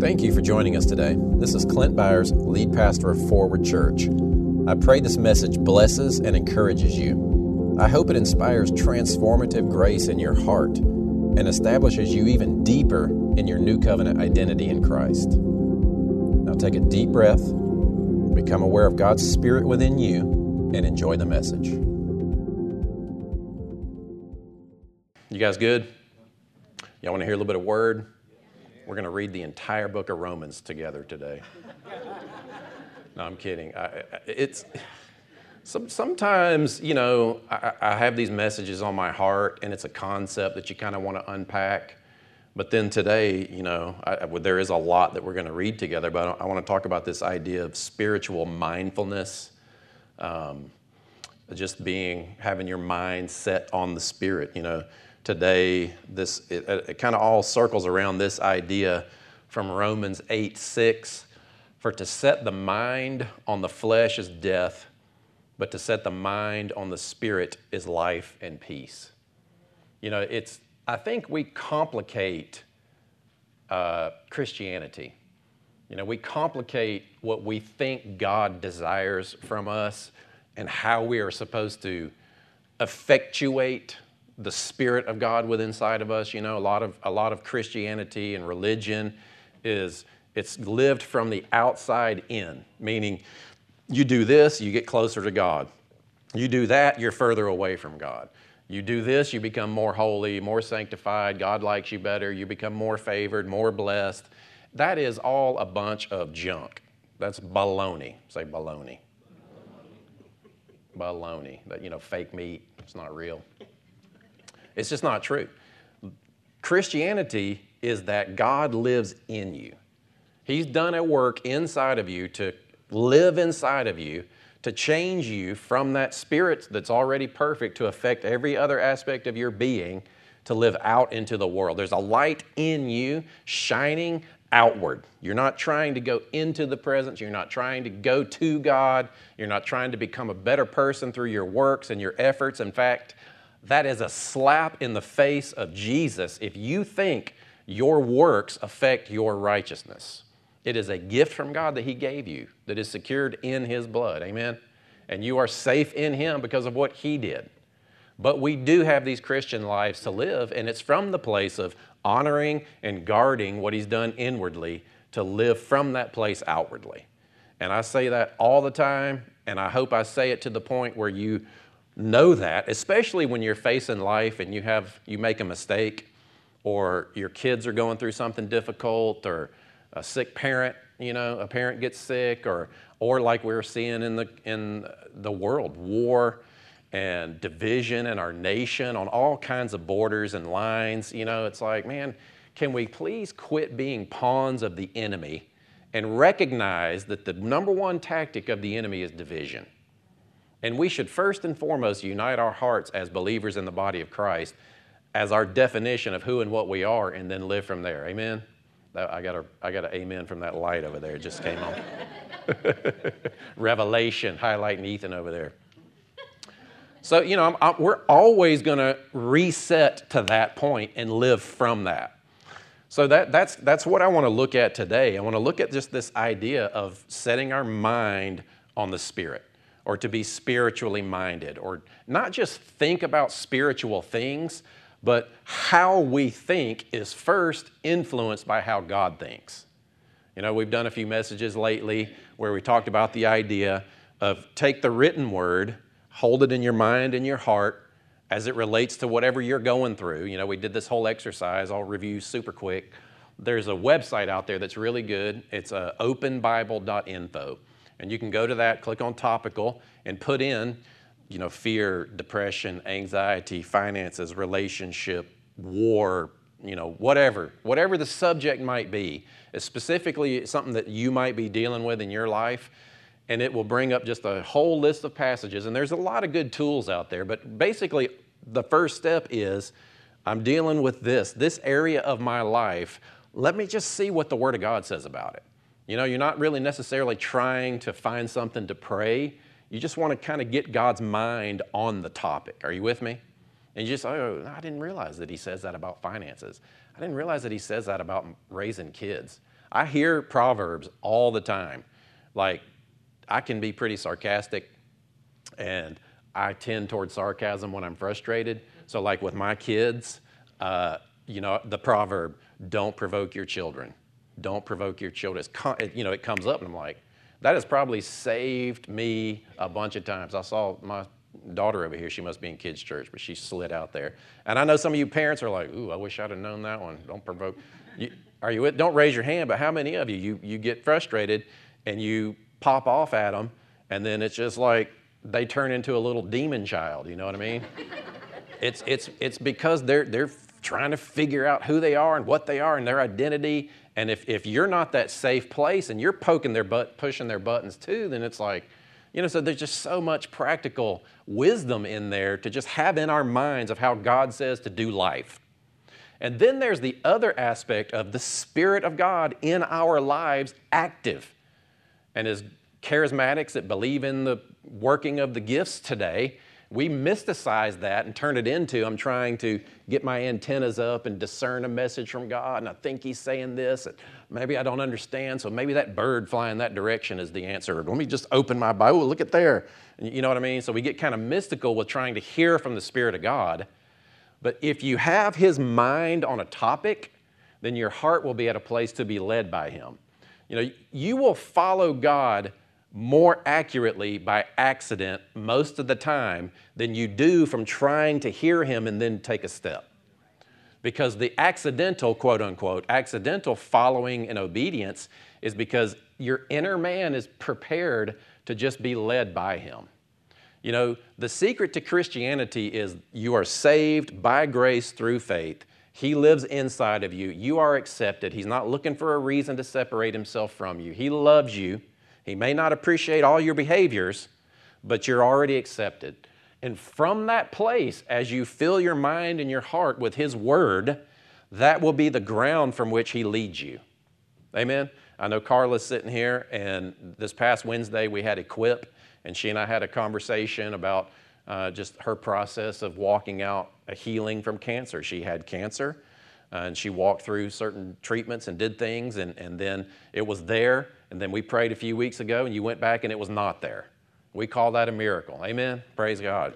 Thank you for joining us today. This is Clint Byars, lead pastor of Forward Church. I pray this message blesses and encourages you. I hope it inspires transformative grace in your heart and establishes you even deeper in your new covenant identity in Christ. Now take a deep breath, become aware of God's Spirit within you, and enjoy the message. You guys good? Y'all want to hear a little bit of word? We're going to read the entire book of Romans together today. no, I'm kidding. I, it's some, sometimes, you know, I, I, have these messages on my heart, and it's a concept that you kind of want to unpack. But then today, you know, I, there is a lot that we're going to read together. But I, want to talk about this idea of spiritual mindfulness, um, just being having your mind set on the Spirit. You know, today, this it, it kind of all circles around this idea from Romans 8 6. For to set the mind on the flesh is death, but to set the mind on the spirit is life and peace. You know, it's, I think we complicate uh, Christianity. You know, we complicate what we think God desires from us and how we are supposed to effectuate the spirit of God within inside of us. You know, a lot of a lot of Christianity and religion is it's lived from the outside in, meaning you do this, you get closer to God. You do that, you're further away from God. You do this, you become more holy, more sanctified, God likes you better, you become more favored, more blessed. That is all a bunch of junk. That's baloney. Say baloney. Baloney. That, you know, fake meat. It's not real. It's just not true. Christianity is that God lives in you. He's done a work inside of you to live inside of you to change you from that spirit that's already perfect to affect every other aspect of your being to live out into the world. There's a light in you shining outward. You're not trying to go into the presence. You're not trying to go to God. You're not trying to become a better person through your works and your efforts. In fact, that is a slap in the face of Jesus if you think your works affect your righteousness. It is a gift from God that He gave you that is secured in His blood. Amen? And you are safe in Him because of what He did. But we do have these Christian lives to live, and it's from the place of honoring and guarding what He's done inwardly to live from that place outwardly. And I say that all the time, and I hope I say it to the point where you know that, especially when you're facing life and you have you make a mistake or your kids are going through something difficult or a sick parent, you know, a parent gets sick or or like we're seeing in the in the world, war and division in our nation on all kinds of borders and lines, you know, it's like, man, can we please quit being pawns of the enemy and recognize that the number one tactic of the enemy is division? And we should first and foremost unite our hearts as believers in the body of Christ as our definition of who and what we are and then live from there. Amen? I got a, I got an amen from that light over there. It just came on. Revelation, highlighting Ethan over there. So, you know, I'm, I'm, we're always going to reset to that point and live from that. So that, that's, that's what I want to look at today. I want to look at just this idea of setting our mind on the Spirit or to be spiritually minded, or not just think about spiritual things, but how we think is first influenced by how God thinks. You know, we've done a few messages lately where we talked about the idea of take the written word, hold it in your mind and your heart as it relates to whatever you're going through. You know, we did this whole exercise, I'll review super quick. There's a website out there that's really good. It's uh, openbible.info. And you can go to that, click on topical, and put in, you know, fear, depression, anxiety, finances, relationship, war, you know, whatever, whatever the subject might be, it's specifically something that you might be dealing with in your life, and it will bring up just a whole list of passages. And there's a lot of good tools out there, but basically, the first step is I'm dealing with this, this area of my life. Let me just see what the Word of God says about it. You know, you're not really necessarily trying to find something to pray. You just want to kind of get God's mind on the topic. Are you with me? And you just, oh, I didn't realize that he says that about finances. I didn't realize that he says that about raising kids. I hear Proverbs all the time. Like, I can be pretty sarcastic, and I tend towards sarcasm when I'm frustrated. So, like with my kids, uh, you know, the proverb, don't provoke your children. Don't provoke your children. It's, you know, it comes up, and I'm like, that has probably saved me a bunch of times. I saw my daughter over here, she must be in kids' church, but she slid out there. And I know some of you parents are like, ooh, I wish I'd have known that one. Don't provoke. You, are you, don't raise your hand, but how many of you, you, you get frustrated and you pop off at them, and then it's just like they turn into a little demon child, you know what I mean? it's, it's, it's because they're, they're trying to figure out who they are and what they are and their identity. And if, if you're not that safe place and you're poking their butt, pushing their buttons too, then it's like, you know, so there's just so much practical wisdom in there to just have in our minds of how God says to do life. And then there's the other aspect of the Spirit of God in our lives active. And as charismatics that believe in the working of the gifts today, we mysticize that and turn it into I'm trying to get my antennas up and discern a message from God, and I think He's saying this, and maybe I don't understand, so maybe that bird flying that direction is the answer. Let me just open my Bible, look at there. You know what I mean? So we get kind of mystical with trying to hear from the Spirit of God. But if you have His mind on a topic, then your heart will be at a place to be led by Him. You know, you will follow God more accurately by accident most of the time than you do from trying to hear him and then take a step. Because the accidental, quote unquote, accidental following and obedience is because your inner man is prepared to just be led by him. You know, the secret to Christianity is you are saved by grace through faith. He lives inside of you. You are accepted. He's not looking for a reason to separate himself from you. He loves you. He may not appreciate all your behaviors, but you're already accepted. And from that place, as you fill your mind and your heart with His Word, that will be the ground from which He leads you. Amen? I know Carla's sitting here, and this past Wednesday we had Equip, and she and I had a conversation about uh, just her process of walking out a healing from cancer. She had cancer, uh, and she walked through certain treatments and did things, and, and then it was there and then we prayed a few weeks ago and you went back and it was not there. We call that a miracle. Amen? Praise God.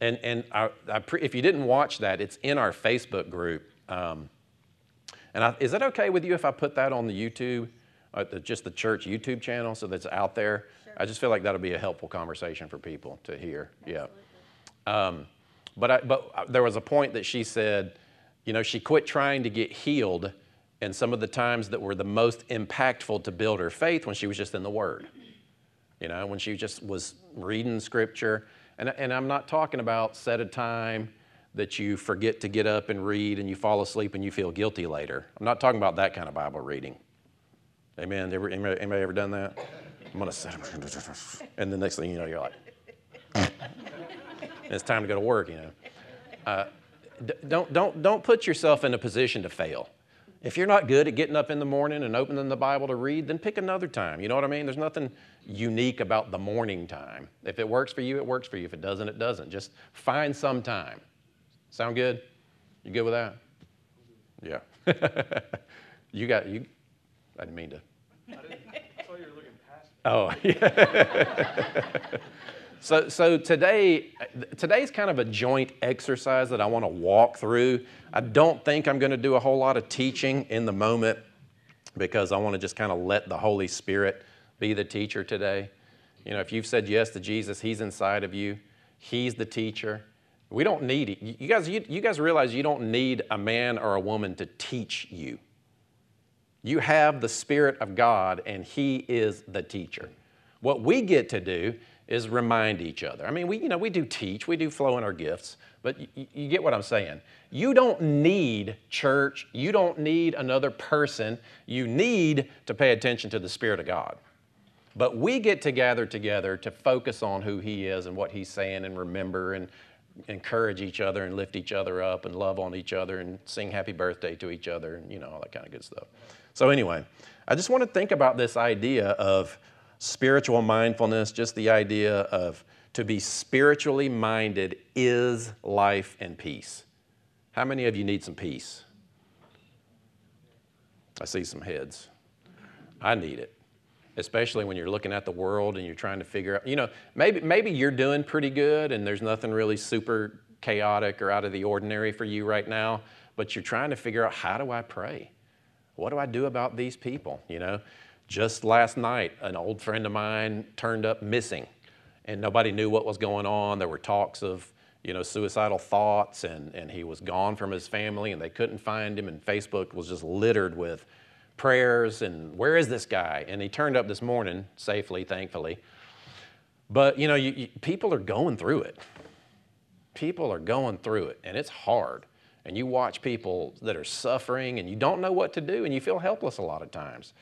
And, and I, I pre- if you didn't watch that, it's in our Facebook group. Um, and I, is it okay with you if I put that on the YouTube, uh, the, just the church YouTube channel so that's out there? Sure. I just feel like that'll be a helpful conversation for people to hear. Absolutely. Yeah. Um, but, I, but uh, there was a point that she said, you know, she quit trying to get healed and some of the times that were the most impactful to build her faith when she was just in the Word. You know, when she just was reading Scripture. And, and I'm not talking about set a time that you forget to get up and read and you fall asleep and you feel guilty later. I'm not talking about that kind of Bible reading. Amen. Ever, anybody, anybody ever done that? I'm going to set and the next thing you know, you're like, it's time to go to work, you know. Uh, don't, don't, don't put yourself in a position to fail. If you're not good at getting up in the morning and opening the Bible to read, then pick another time. You know what I mean? There's nothing unique about the morning time. If it works for you, it works for you. If it doesn't, it doesn't. Just find some time. Sound good? You good with that? Yeah. you got you. I didn't mean to. I, didn't, I saw you were looking past. Oh, yeah. So, so today, today's kind of a joint exercise that I want to walk through. I don't think I'm going to do a whole lot of teaching in the moment because I want to just kind of let the Holy Spirit be the teacher today. You know, if you've said yes to Jesus, He's inside of you, He's the teacher. We don't need. You guys, you, you guys realize you don't need a man or a woman to teach you. You have the Spirit of God, and He is the teacher. What we get to do is remind each other. I mean, we, you know, we do teach, we do flow in our gifts, but you, you get what I'm saying. You don't need church, you don't need another person, you need to pay attention to the Spirit of God. But we get to gather together to focus on who He is and what He's saying and remember and encourage each other and lift each other up and love on each other and sing happy birthday to each other and, you know, all that kind of good stuff. So, anyway, I just want to think about this idea of spiritual mindfulness, just the idea of to be spiritually minded is life and peace. How many of you need some peace? I see some heads. I need it, especially when you're looking at the world and you're trying to figure out, you know, maybe, maybe you're doing pretty good and there's nothing really super chaotic or out of the ordinary for you right now, but you're trying to figure out how do I pray? What do I do about these people? You know, just last night, an old friend of mine turned up missing and nobody knew what was going on. There were talks of, you know, suicidal thoughts and, and he was gone from his family and they couldn't find him and Facebook was just littered with prayers and where is this guy? And he turned up this morning safely, thankfully. But, you know, you, you, people are going through it. People are going through it and it's hard. And you watch people that are suffering and you don't know what to do and you feel helpless a lot of times.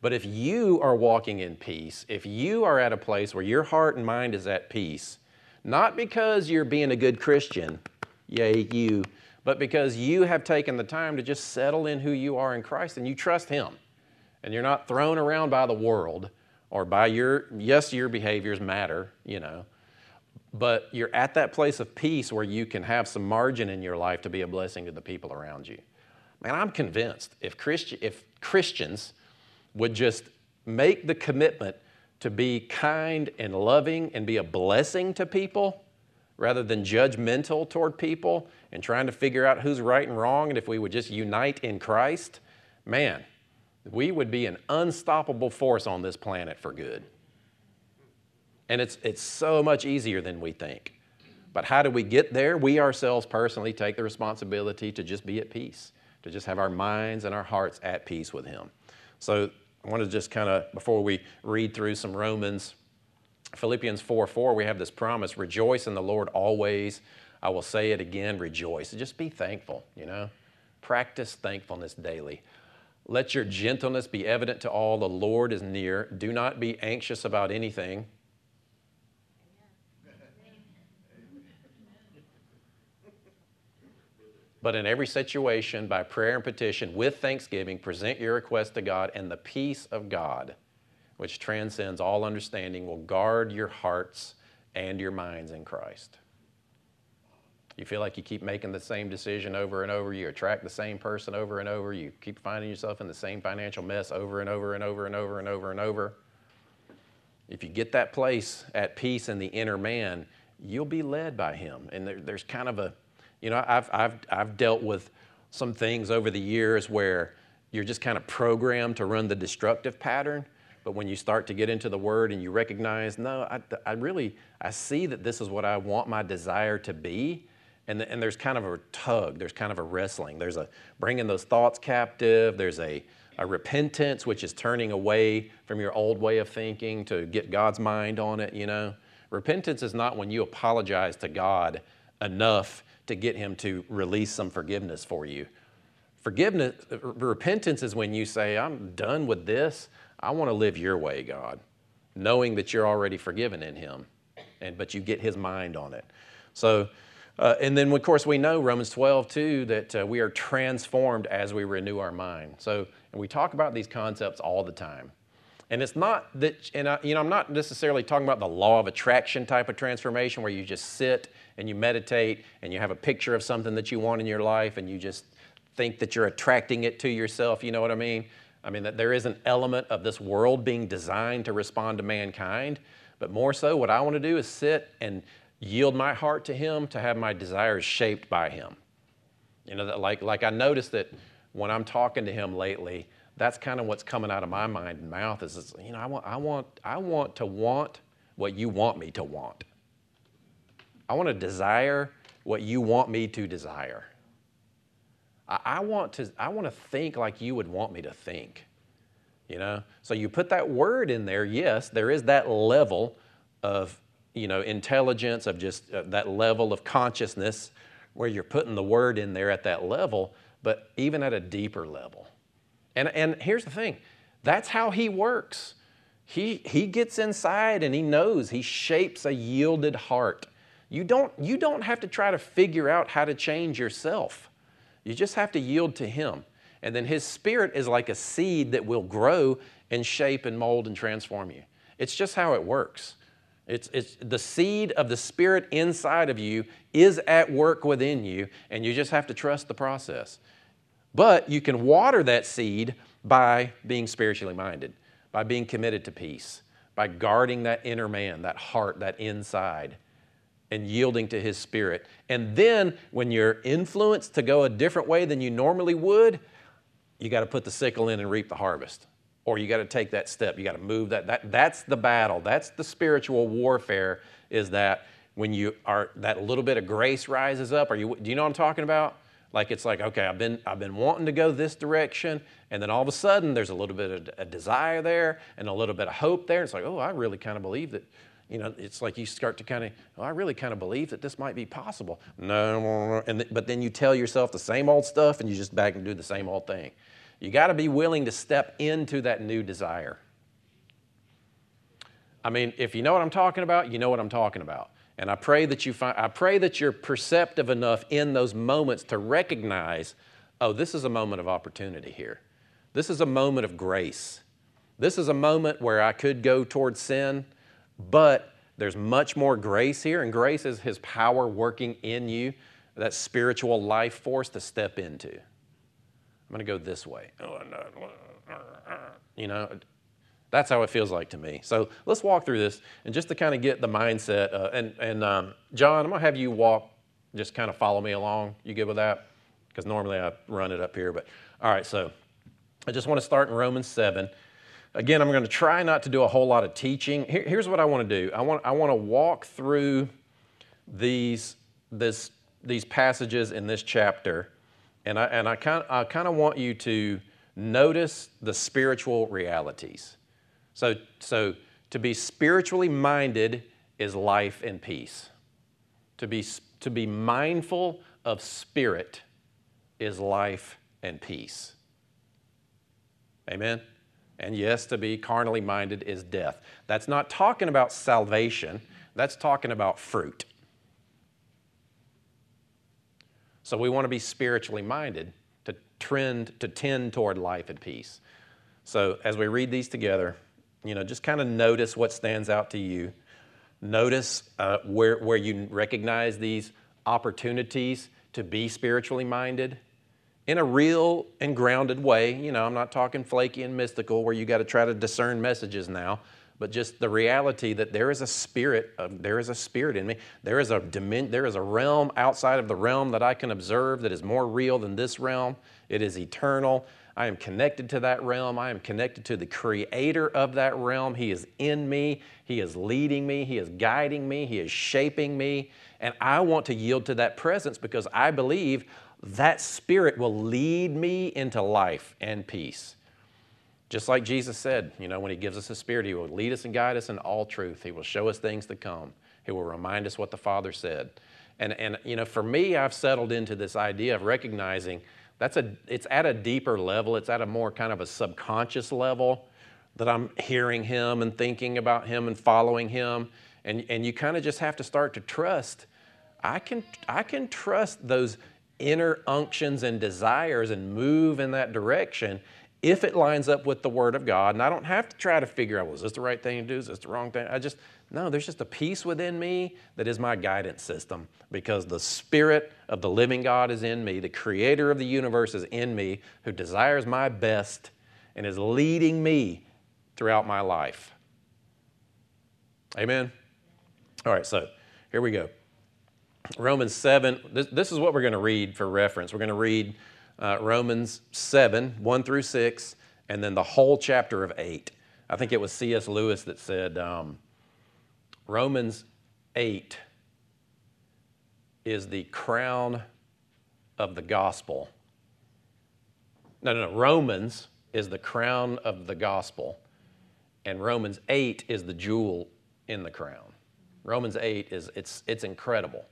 But if you are walking in peace, if you are at a place where your heart and mind is at peace, not because you're being a good Christian, yay, you, but because you have taken the time to just settle in who you are in Christ and you trust Him. And you're not thrown around by the world or by your, yes, your behaviors matter, you know, but you're at that place of peace where you can have some margin in your life to be a blessing to the people around you. Man, I'm convinced if, Christi- if Christians would just make the commitment to be kind and loving and be a blessing to people rather than judgmental toward people and trying to figure out who's right and wrong, and if we would just unite in Christ, man, we would be an unstoppable force on this planet for good. And it's, it's so much easier than we think. But how do we get there? We ourselves personally take the responsibility to just be at peace, to just have our minds and our hearts at peace with Him. So I want to just kind of, before we read through some Romans, Philippians 4 4, we have this promise rejoice in the Lord always. I will say it again, rejoice. Just be thankful, you know. Practice thankfulness daily. Let your gentleness be evident to all. The Lord is near. Do not be anxious about anything. But in every situation, by prayer and petition, with thanksgiving, present your request to God, and the peace of God, which transcends all understanding, will guard your hearts and your minds in Christ. You feel like you keep making the same decision over and over, you attract the same person over and over, you keep finding yourself in the same financial mess over and over and over and over and over and over. If you get that place at peace in the inner man, you'll be led by him. And there, there's kind of a you know, I've, I've, I've dealt with some things over the years where you're just kind of programmed to run the destructive pattern. But when you start to get into the word and you recognize, no, I, I really, I see that this is what I want my desire to be. And, and there's kind of a tug, there's kind of a wrestling. There's a bringing those thoughts captive. There's a, a repentance, which is turning away from your old way of thinking to get God's mind on it, you know. Repentance is not when you apologize to God enough to get Him to release some forgiveness for you. Forgiveness, repentance is when you say, I'm done with this. I want to live your way, God, knowing that you're already forgiven in Him, and, but you get His mind on it. So, uh, and then, of course, we know Romans 12, too, that uh, we are transformed as we renew our mind. So, and we talk about these concepts all the time. And it's not that, and I, you know, I'm not necessarily talking about the law of attraction type of transformation where you just sit and you meditate and you have a picture of something that you want in your life and you just think that you're attracting it to yourself. You know what I mean? I mean, that there is an element of this world being designed to respond to mankind, but more so, what I want to do is sit and yield my heart to Him to have my desires shaped by Him. You know, that like, like I noticed that when I'm talking to Him lately, that's kind of what's coming out of my mind and mouth is, you know, I want, I, want, I want to want what you want me to want. I want to desire what you want me to desire. I, I, want to, I want to think like you would want me to think. You know? So you put that word in there, yes, there is that level of, you know, intelligence, of just uh, that level of consciousness where you're putting the word in there at that level, but even at a deeper level. And, and here's the thing that's how he works. He, he gets inside and he knows, he shapes a yielded heart. You don't, you don't have to try to figure out how to change yourself. You just have to yield to Him. And then His Spirit is like a seed that will grow and shape and mold and transform you. It's just how it works. It's, it's the seed of the Spirit inside of you is at work within you, and you just have to trust the process. But you can water that seed By being spiritually minded, by being committed to peace, by guarding that inner man, that heart, that inside, and yielding to His Spirit. And then when you're influenced to go a different way than you normally would, you got to put the sickle in and reap the harvest. Or you got to take that step. You got to move that. that. That's the battle. That's the spiritual warfare, is that when you are, that little bit of grace rises up. Are you, do you know what I'm talking about? Like it's like, okay, I've been, I've been wanting to go this direction, and then all of a sudden there's a little bit of a desire there and a little bit of hope there. It's like, oh, I really kind of believe that you know, it's like you start to kind of, oh, I really kind of believe that this might be possible. No, and th- but then you tell yourself the same old stuff and you just back and do the same old thing. You got to be willing to step into that new desire. I mean, if you know what I'm talking about, you know what I'm talking about. And I pray that you find, I pray that you're perceptive enough in those moments to recognize, oh, this is a moment of opportunity here. This is a moment of grace. This is a moment where I could go towards sin but there's much more grace here, and grace is His power working in you, that spiritual life force to step into. I'm going to go this way. You know, that's how it feels like to me. So let's walk through this, and just to kind of get the mindset. Uh, and and um, John, I'm going to have you walk, just kind of follow me along. You good with that? Because normally I run it up here, but all right. So I just want to start in Romans 7. Again, I'm going to try not to do a whole lot of teaching. Here, here's what I want to do I want, I want to walk through these, this, these passages in this chapter, and I, and I kind, I kind of want you to notice the spiritual realities. So, so to be spiritually minded is life and peace. To be, to be mindful of spirit is life and peace. Amen? And yes, to be carnally minded is death. That's not talking about salvation, that's talking about fruit. So we want to be spiritually minded to trend to tend toward life and peace. So as we read these together, you know, just kind of notice what stands out to you. Notice uh, where, where you recognize these opportunities to be spiritually minded in a real and grounded way. You know, I'm not talking flaky and mystical where you got to try to discern messages now, but just the reality that there is a spirit, of, there is a spirit in me. There is a dimension, there is a realm outside of the realm that I can observe that is more real than this realm. It is eternal. I am connected to that realm. I am connected to the creator of that realm. He is in me. He is leading me. He is guiding me. He is shaping me. And I want to yield to that presence because I believe that Spirit will lead me into life and peace. Just like Jesus said, you know, when He gives us His Spirit, He will lead us and guide us in all truth. He will show us things to come. He will remind us what the Father said. And, and you know, for me, I've settled into this idea of recognizing that's a, it's at a deeper level. It's at a more kind of a subconscious level that I'm hearing Him and thinking about Him and following Him. And, and you kind of just have to start to trust. I can, I can trust those inner unctions and desires and move in that direction if it lines up with the Word of God. And I don't have to try to figure out, well, is this the right thing to do? Is this the wrong thing? I just, no, there's just a peace within me that is my guidance system because the Spirit of the living God is in me. The Creator of the universe is in me who desires my best and is leading me throughout my life. Amen? All right, so here we go. Romans 7, this, this is what we're going to read for reference. We're going to read uh, Romans 7, 1 through 6, and then the whole chapter of 8. I think it was C.S. Lewis that said um, Romans 8 is the crown of the gospel. No, no, no. Romans is the crown of the gospel, and Romans 8 is the jewel in the crown. Romans 8 is it's it's incredible.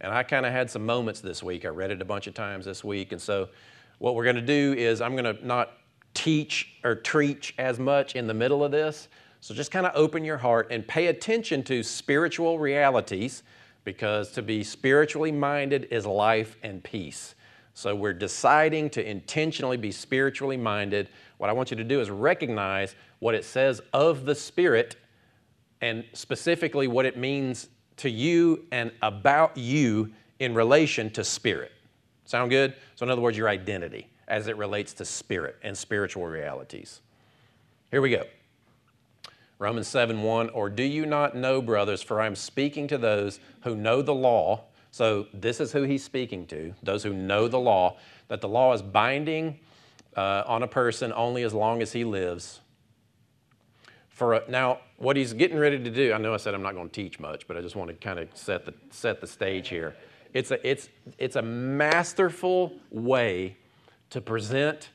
And I kind of had some moments this week. I read it a bunch of times this week. And so, what we're going to do is I'm going to not teach or preach as much in the middle of this. So, just kind of open your heart and pay attention to spiritual realities because to be spiritually minded is life and peace. So, we're deciding to intentionally be spiritually minded. What I want you to do is recognize what it says of the Spirit and specifically what it means to you and about you in relation to spirit. Sound good? So, in other words, your identity. as it relates to spirit and spiritual realities. Here we go. Romans 7 1, or do you not know, brothers, for I am speaking to those who know the law. So this is who he's speaking to, those who know the law, that the law is binding uh, on a person only as long as he lives. For a, now, what he's getting ready to do, I know I said I'm not going to teach much, but I just want to kind of set the, set the stage here. It's a, it's, it's a masterful way to present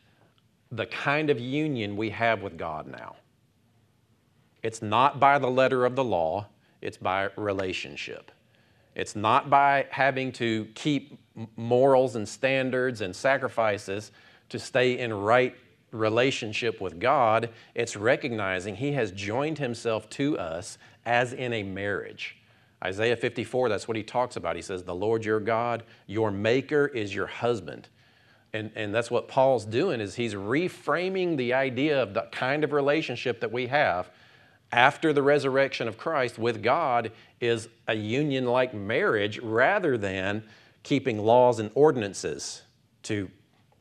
the kind of union we have with God now. It's not by the letter of the law, it's by relationship. It's not by having to keep morals and standards and sacrifices to stay in right relationship with God. It's recognizing He has joined Himself to us as in a marriage. Isaiah 54, that's what he talks about. He says, The Lord your God, your maker, is your husband. And, and that's what Paul's doing is he's reframing the idea of the kind of relationship that we have after the resurrection of Christ with God is a union like marriage rather than keeping laws and ordinances to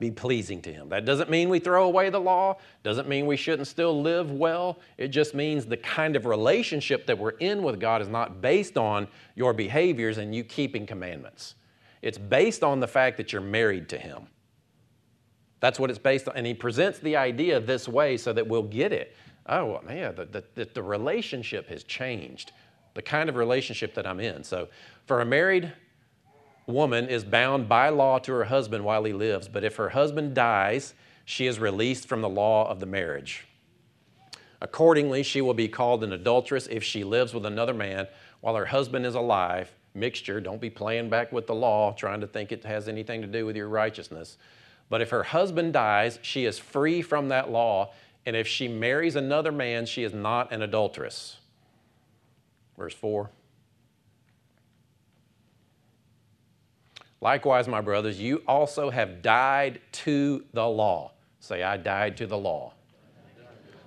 be pleasing to Him. That doesn't mean we throw away the law, doesn't mean we shouldn't still live well. It just means the kind of relationship that we're in with God is not based on your behaviors and you keeping commandments. It's based on the fact that you're married to Him. That's what it's based on. And He presents the idea this way so that we'll get it oh, man, the, the, the relationship has changed, the kind of relationship that I'm in. So for a married woman is bound by law to her husband while he lives, but if her husband dies, she is released from the law of the marriage. Accordingly, she will be called an adulteress if she lives with another man while her husband is alive. Mixture, don't be playing back with the law, trying to think it has anything to do with your righteousness. But if her husband dies, she is free from that law and if she marries another man, she is not an adulteress. Verse 4. Likewise, my brothers, you also have died to the law. Say, I died to the law.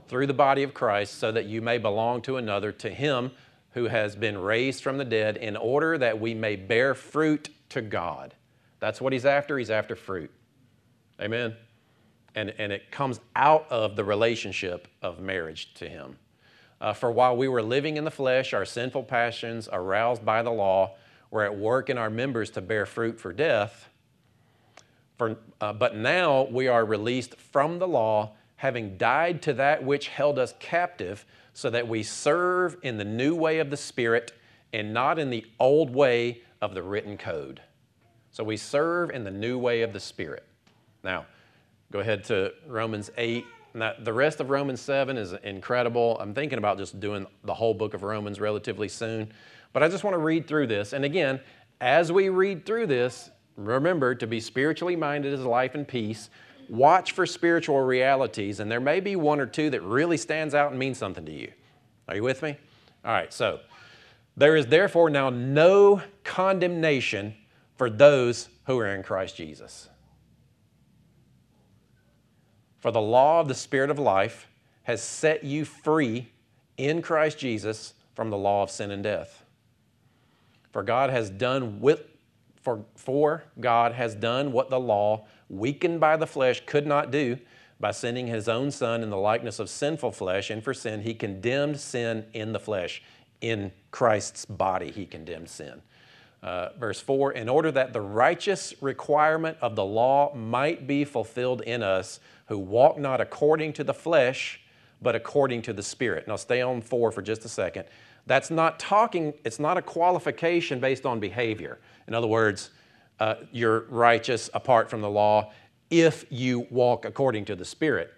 Through the body of Christ, so that you may belong to another, to him who has been raised from the dead, in order that we may bear fruit to God. That's what he's after. He's after fruit. Amen and, and it comes out of the relationship of marriage to Him. Uh, for while we were living in the flesh, our sinful passions, aroused by the law, were at work in our members to bear fruit for death. For, uh, but now we are released from the law, having died to that which held us captive, so that we serve in the new way of the Spirit and not in the old way of the written code. So we serve in the new way of the Spirit. Now, Go ahead to Romans 8. Now, the rest of Romans 7 is incredible. I'm thinking about just doing the whole book of Romans relatively soon. But I just want to read through this. And again, as we read through this, remember to be spiritually minded is life and peace. Watch for spiritual realities, and there may be one or two that really stands out and means something to you. Are you with me? All right, so there is therefore now no condemnation for those who are in Christ Jesus. For the law of the Spirit of life has set you free in Christ Jesus from the law of sin and death. For God has done with for, for God has done what the law, weakened by the flesh, could not do by sending his own Son in the likeness of sinful flesh, and for sin, he condemned sin in the flesh. In Christ's body, he condemned sin. Uh, verse 4 In order that the righteous requirement of the law might be fulfilled in us who walk not according to the flesh, but according to the Spirit. Now, stay on 4 for just a second. That's not talking, it's not a qualification based on behavior. In other words, uh, you're righteous apart from the law if you walk according to the Spirit.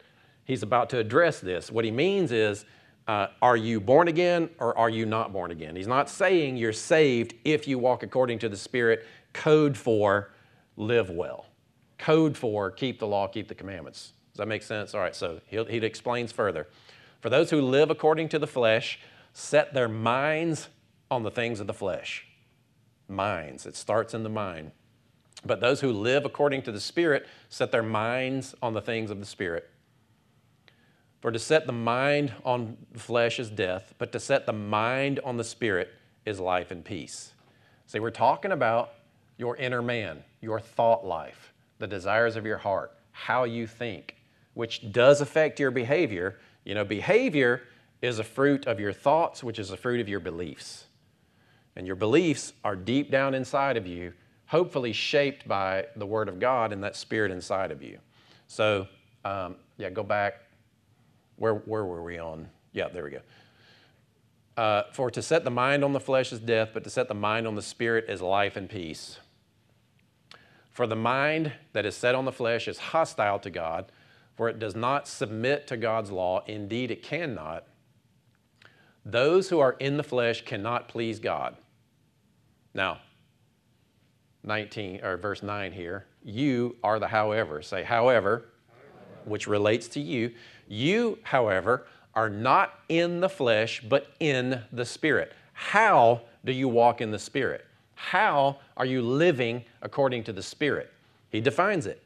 He's about to address this. What he means is, uh, are you born again or are you not born again? He's not saying you're saved if you walk according to the Spirit, code for live well, code for keep the law, keep the commandments. Does that make sense? All right, so he he explains further. For those who live according to the flesh, set their minds on the things of the flesh. Minds, it starts in the mind. But those who live according to the Spirit set their minds on the things of the Spirit. For to set the mind on flesh is death, but to set the mind on the spirit is life and peace. See, we're talking about your inner man, your thought life, the desires of your heart, how you think, which does affect your behavior. You know, behavior is a fruit of your thoughts, which is a fruit of your beliefs. And your beliefs are deep down inside of you, hopefully shaped by the Word of God and that Spirit inside of you. So, um, yeah, go back. Where, where were we on? Yeah, there we go. Uh, for to set the mind on the flesh is death, but to set the mind on the spirit is life and peace. For the mind that is set on the flesh is hostile to God, for it does not submit to God's law. Indeed, it cannot. Those who are in the flesh cannot please God. Now, 19 or verse 9 here, you are the however. Say however, which relates to you. You, however, are not in the flesh, but in the Spirit. How do you walk in the Spirit? How are you living according to the Spirit? He defines it.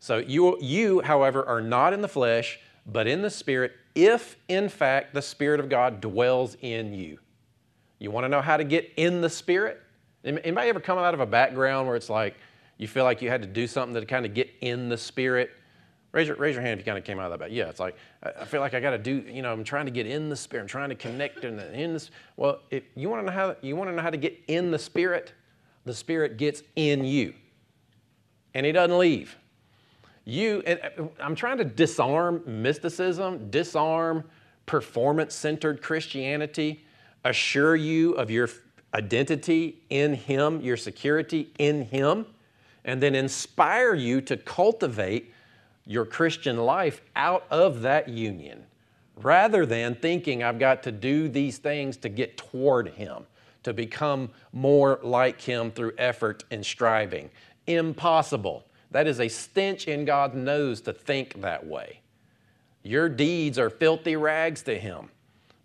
So you, you, however, are not in the flesh, but in the Spirit, if in fact the Spirit of God dwells in you. You want to know how to get in the Spirit? Anybody ever come out of a background where it's like you feel like you had to do something to kind of get in the Spirit? Raise your, raise your hand if you kind of came out of that. Yeah, it's like, I feel like I got to do, you know, I'm trying to get in the spirit. I'm trying to connect in, the, in this. Well, if you want to know how, you want to know how to get in the spirit, the spirit gets in you. And he doesn't leave. You, and uh, I'm trying to disarm mysticism, disarm performance centered Christianity, assure you of your identity in Him, your security in Him, and then inspire you to cultivate your Christian life out of that union rather than thinking I've got to do these things to get toward Him, to become more like Him through effort and striving. Impossible. That is a stench in God's nose to think that way. Your deeds are filthy rags to Him,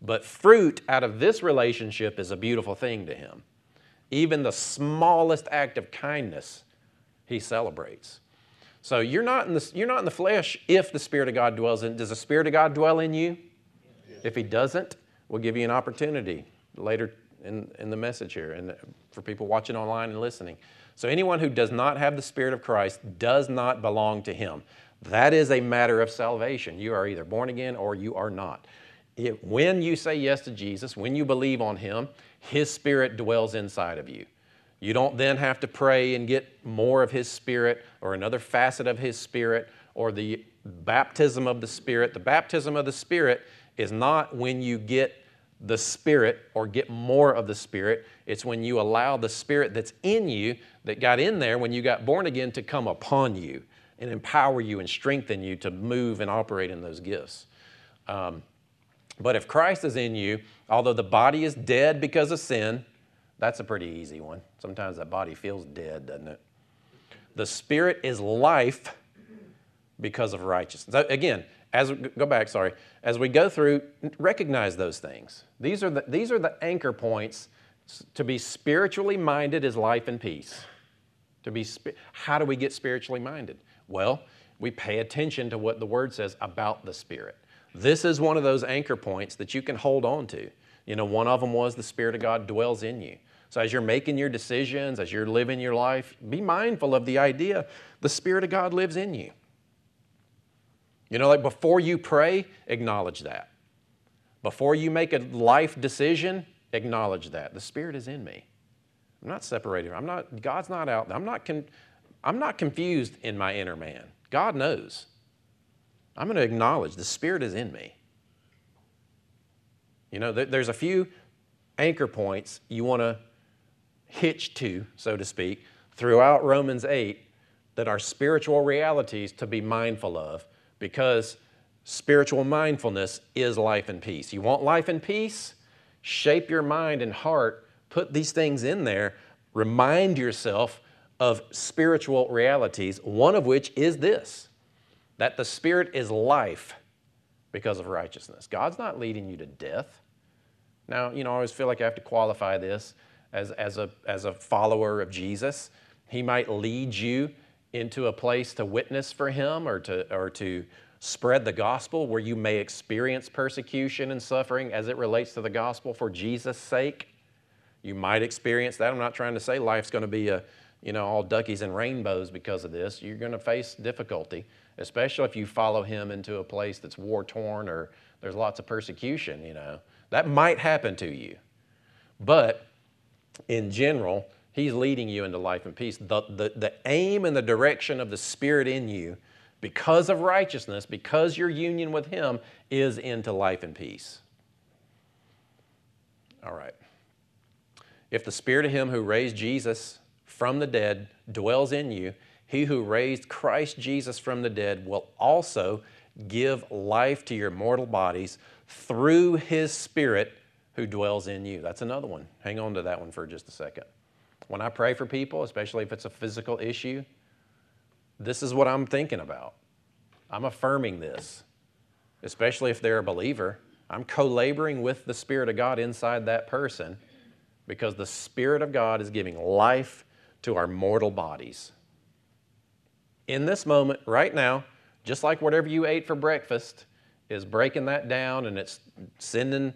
but fruit out of this relationship is a beautiful thing to Him. Even the smallest act of kindness, He celebrates. So you're not in the, you're not in the flesh if the Spirit of God dwells in. Does the Spirit of God dwell in you? If He doesn't, we'll give you an opportunity later in, in the message here and for people watching online and listening. So anyone who does not have the Spirit of Christ does not belong to Him. That is a matter of salvation. You are either born again or you are not. It, when you say yes to Jesus, when you believe on Him, His Spirit dwells inside of you. You don't then have to pray and get more of His Spirit or another facet of His Spirit or the baptism of the Spirit. The baptism of the Spirit is not when you get the Spirit or get more of the Spirit. It's when you allow the Spirit that's in you, that got in there when you got born again, to come upon you and empower you and strengthen you to move and operate in those gifts. Um, but if Christ is in you, although the body is dead because of sin, that's a pretty easy one. Sometimes that body feels dead, doesn't it? The Spirit is life because of righteousness. So again, as we go back, sorry, as we go through, recognize those things. These are the, these are the anchor points. To be spiritually minded is life and peace. To be, how do we get spiritually minded? Well, we pay attention to what the Word says about the Spirit. This is one of those anchor points that you can hold on to. You know, one of them was the Spirit of God dwells in you. So, as you're making your decisions, as you're living your life, be mindful of the idea the Spirit of God lives in you. You know, like before you pray, acknowledge that. Before you make a life decision, acknowledge that. The Spirit is in me. I'm not separated. I'm not, God's not out. I'm not, con, I'm not confused in my inner man. God knows. I'm going to acknowledge the Spirit is in me. You know, there's a few anchor points you want to hitch to, so to speak, throughout Romans 8 that are spiritual realities to be mindful of because spiritual mindfulness is life and peace. You want life and peace? Shape your mind and heart, put these things in there, remind yourself of spiritual realities, one of which is this that the Spirit is life because of righteousness. God's not leading you to death. Now, you know, I always feel like I have to qualify this as, as, a, as a follower of Jesus. He might lead you into a place to witness for Him or to, or to spread the gospel where you may experience persecution and suffering as it relates to the gospel for Jesus' sake. You might experience that. I'm not trying to say life's going to be a, you know, all duckies and rainbows because of this. You're going to face difficulty. especially if you follow him into a place that's war torn or there's lots of persecution, you know. That might happen to you. But in general, he's leading you into life and peace. The, the, the aim and the direction of the Spirit in you, because of righteousness, because your union with him, is into life and peace. All right. If the Spirit of him who raised Jesus from the dead dwells in you, he who raised Christ Jesus from the dead will also give life to your mortal bodies through his Spirit who dwells in you. That's another one. Hang on to that one for just a second. When I pray for people, especially if it's a physical issue, this is what I'm thinking about. I'm affirming this, especially if they're a believer. I'm co laboring with the Spirit of God inside that person because the Spirit of God is giving life to our mortal bodies in this moment, right now, just like whatever you ate for breakfast is breaking that down and it's sending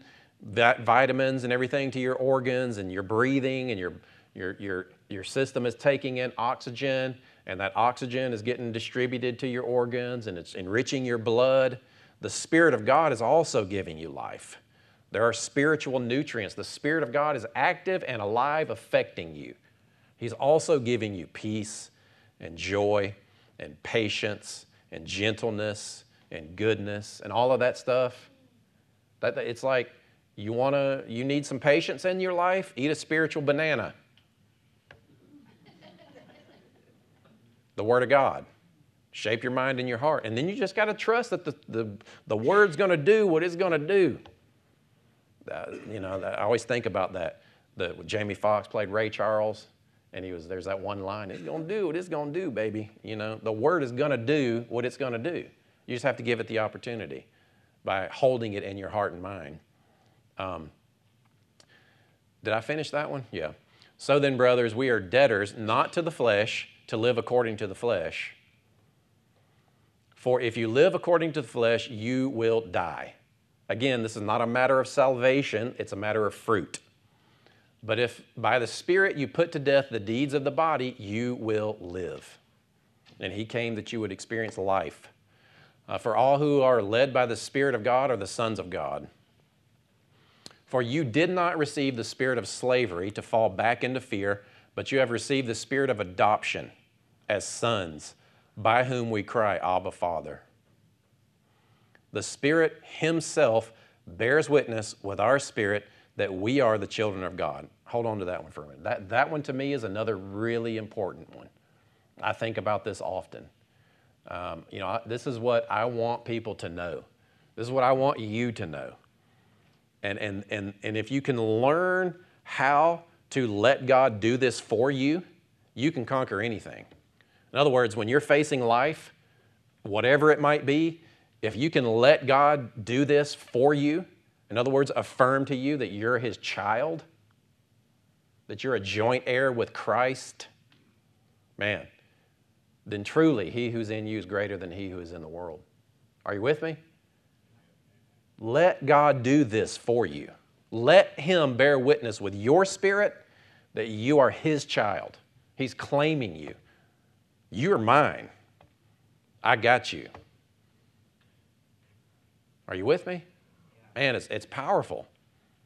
that vitamins and everything to your organs and your breathing and your, your, your, your system is taking in oxygen and that oxygen is getting distributed to your organs and it's enriching your blood. The Spirit of God is also giving you life. There are spiritual nutrients. The Spirit of God is active and alive, affecting you. He's also giving you peace and joy and patience and gentleness and goodness and all of that stuff. That, it's like you want to you need some patience in your life, eat a spiritual banana. The word of God. Shape your mind and your heart. And then you just got to trust that the, the, the word's going to do what it's going to do. Uh, you know, I always think about that. The, Jamie Foxx played Ray Charles. And he was, there's that one line, it's gonna do what it's gonna do, baby. You know, the word is gonna do what it's gonna do. You just have to give it the opportunity by holding it in your heart and mind. Um, did I finish that one? Yeah. So then, brothers, we are debtors not to the flesh to live according to the flesh. For if you live according to the flesh, you will die. Again, this is not a matter of salvation, it's a matter of fruit. But if by the Spirit you put to death the deeds of the body, you will live. And He came that you would experience life. Uh, for all who are led by the Spirit of God are the sons of God. For you did not receive the spirit of slavery to fall back into fear, but you have received the spirit of adoption as sons, by whom we cry, Abba, Father. The Spirit Himself bears witness with our spirit that we are the children of God. Hold on to that one for a minute. That, that one to me is another really important one. I think about this often. Um, you know, I, this is what I want people to know. This is what I want you to know. And, and, and, and if you can learn how to let God do this for you, you can conquer anything. In other words, when you're facing life, whatever it might be, if you can let God do this for you, in other words, affirm to you that you're his child, that you're a joint heir with Christ, man, then truly he who's in you is greater than he who is in the world. Are you with me? Let God do this for you. Let him bear witness with your spirit that you are his child. He's claiming you. You're mine. I got you. Are you with me? Man, it's, it's powerful.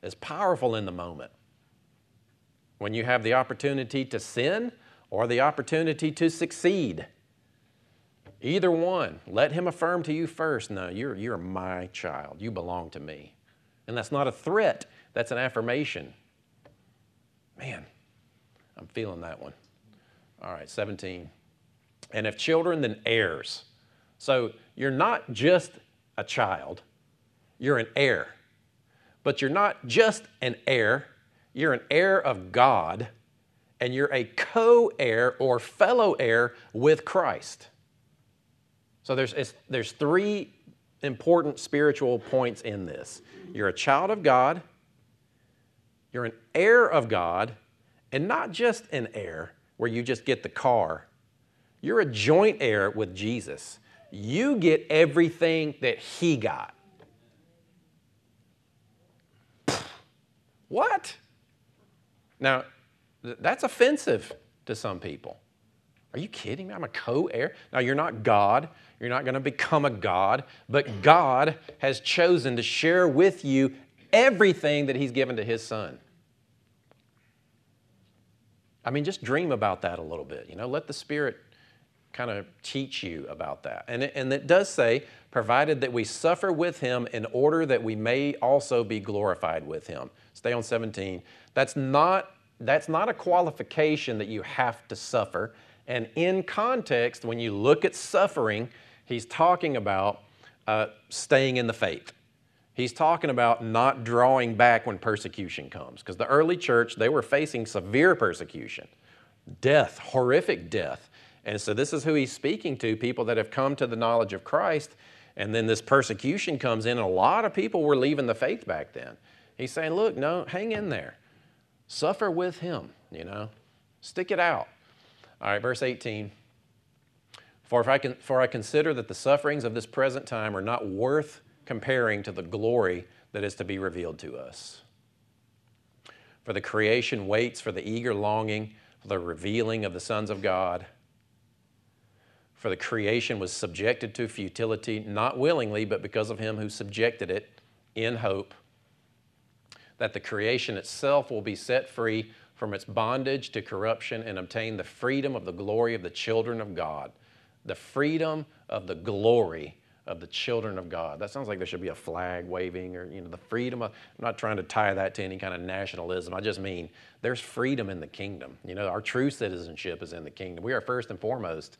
It's powerful in the moment. When you have the opportunity to sin or the opportunity to succeed. Either one, let him affirm to you first no, you're, you're my child. You belong to me. And that's not a threat, that's an affirmation. Man, I'm feeling that one. All right, 17. And if children, then heirs. So you're not just a child, you're an heir. But you're not just an heir, you're an heir of God, and you're a co heir or fellow heir with Christ. So there's, there's three important spiritual points in this. You're a child of God, you're an heir of God, and not just an heir where you just get the car. You're a joint heir with Jesus. You get everything that He got. What? Now, that's offensive to some people. Are you kidding me? I'm a co heir. Now, you're not God. You're not going to become a God, but God has chosen to share with you everything that He's given to His Son. I mean, just dream about that a little bit. You know, let the Spirit kind of teach you about that. And it, and it does say, provided that we suffer with Him in order that we may also be glorified with Him. Stay on 17. That's not, that's not a qualification that you have to suffer. And in context, when you look at suffering, he's talking about uh, staying in the faith. He's talking about not drawing back when persecution comes. Because the early church, they were facing severe persecution, death, horrific death. And so this is who he's speaking to people that have come to the knowledge of Christ. And then this persecution comes in, and a lot of people were leaving the faith back then. He's saying, Look, no, hang in there. Suffer with him, you know, stick it out. All right, verse 18. For, if I can, for I consider that the sufferings of this present time are not worth comparing to the glory that is to be revealed to us. For the creation waits for the eager longing for the revealing of the sons of God. For the creation was subjected to futility, not willingly, but because of him who subjected it in hope that the creation itself will be set free from its bondage to corruption and obtain the freedom of the glory of the children of God. The freedom of the glory of the children of God. That sounds like there should be a flag waving or, you know, the freedom of, I'm not trying to tie that to any kind of nationalism. I just mean there's freedom in the kingdom. You know, our true citizenship is in the kingdom. We are first and foremost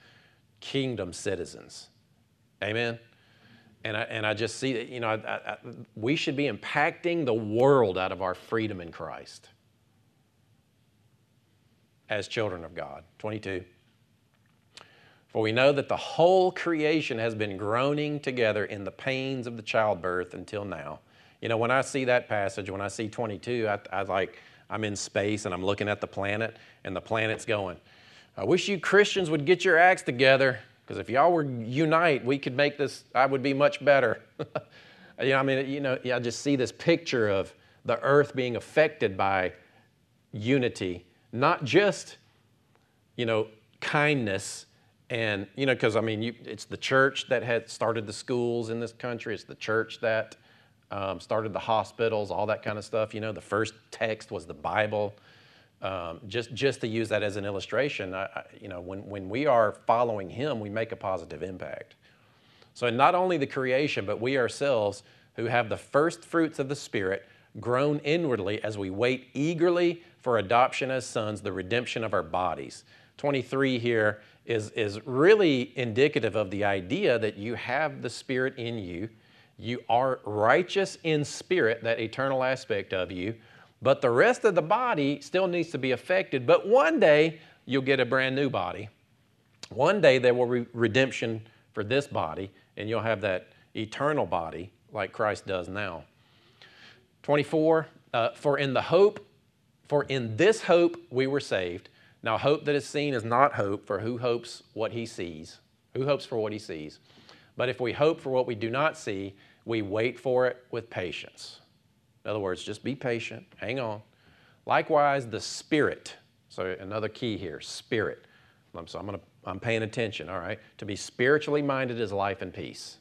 kingdom citizens. Amen? And I, and I just see that, you know, I, I, we should be impacting the world out of our freedom in Christ as children of God. 22. For we know that the whole creation has been groaning together in the pains of the childbirth until now. You know, when I see that passage, when I see 22, I, I like, I'm in space and I'm looking at the planet, and the planet's going, I wish you Christians would get your acts together, because if y'all were unite, we could make this, I would be much better. you know, I mean, you know, I just see this picture of the earth being affected by unity not just, you know, kindness and, you know, because I mean, you, it's the church that had started the schools in this country, it's the church that um, started the hospitals, all that kind of stuff. You know, the first text was the Bible. Um, just, just to use that as an illustration, I, I, you know, when, when we are following Him, we make a positive impact. So, not only the creation, but we ourselves who have the first fruits of the Spirit groan inwardly as we wait eagerly for adoption as sons, the redemption of our bodies. 23 here is, is really indicative of the idea that you have the Spirit in you. You are righteous in spirit, that eternal aspect of you, but the rest of the body still needs to be affected. But one day, you'll get a brand new body. One day, there will be redemption for this body, and you'll have that eternal body like Christ does now. 24, uh, for in the hope for in this hope we were saved. Now, hope that is seen is not hope, for who hopes what he sees? Who hopes for what he sees? But if we hope for what we do not see, we wait for it with patience. In other words, just be patient, hang on. Likewise, the Spirit. So, another key here Spirit. So, I'm, gonna, I'm paying attention, all right? To be spiritually minded is life and peace.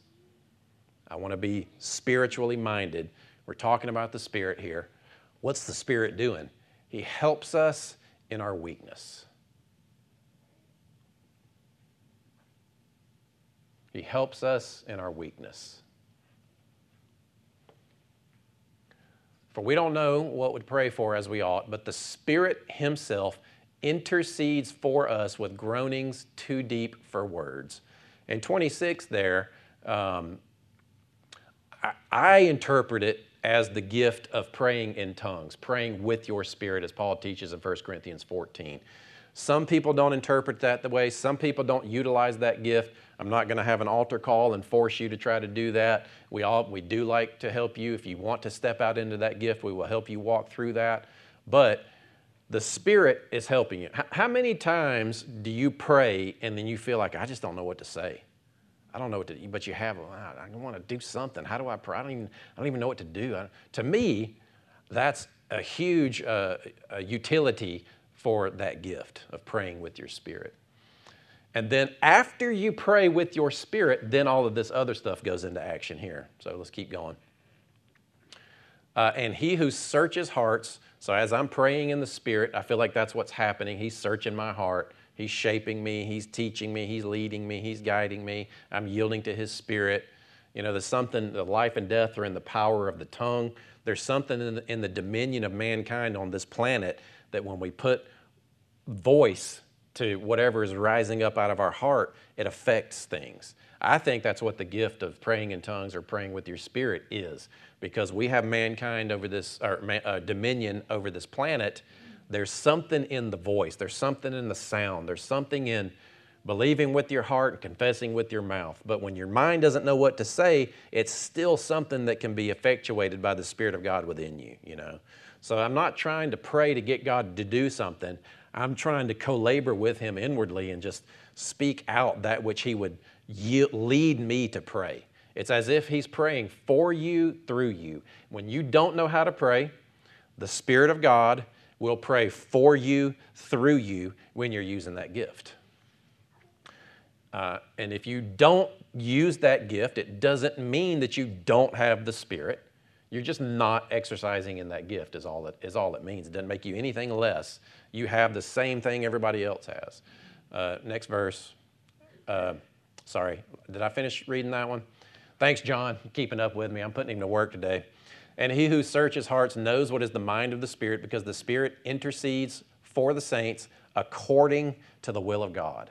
I want to be spiritually minded. We're talking about the Spirit here. What's the Spirit doing? He helps us in our weakness. He helps us in our weakness. For we don't know what we pray for as we ought, but the Spirit Himself intercedes for us with groanings too deep for words. In 26 there, um, I, I interpret it as the gift of praying in tongues, praying with your spirit, as Paul teaches in 1 Corinthians 14. Some people don't interpret that the way, some people don't utilize that gift. I'm not going to have an altar call and force you to try to do that. We all we do like to help you if you want to step out into that gift, we will help you walk through that. But the Spirit is helping you. How many times do you pray and then you feel like I just don't know what to say? I don't know what to, but you have, I want to do something. How do I pray? I don't even, I don't even know what to do. To me, that's a huge uh, a utility for that gift of praying with your spirit. And then after you pray with your spirit, then all of this other stuff goes into action here. So let's keep going. Uh, and he who searches hearts, so as I'm praying in the spirit, I feel like that's what's happening. He's searching my heart. He's shaping me. He's teaching me. He's leading me. He's guiding me. I'm yielding to his spirit. You know, there's something, the life and death are in the power of the tongue. There's something in the, in the dominion of mankind on this planet that when we put voice to whatever is rising up out of our heart, it affects things. I think that's what the gift of praying in tongues or praying with your spirit is, because we have mankind over this, or uh, dominion over this planet. There's something in the voice, there's something in the sound, there's something in believing with your heart and confessing with your mouth. But when your mind doesn't know what to say, it's still something that can be effectuated by the Spirit of God within you, you know. So I'm not trying to pray to get God to do something. I'm trying to co labor with Him inwardly and just speak out that which He would lead me to pray. It's as if He's praying for you through you. When you don't know how to pray, the Spirit of God will pray for you through you when you're using that gift. Uh, and if you don't use that gift, it doesn't mean that you don't have the Spirit. You're just not exercising in that gift, is all it, is all it means. It doesn't make you anything less you have the same thing everybody else has. Uh, next verse. Uh, sorry, did I finish reading that one? Thanks, John, keeping up with me. I'm putting him to work today. And he who searches hearts knows what is the mind of the Spirit because the Spirit intercedes for the saints according to the will of God.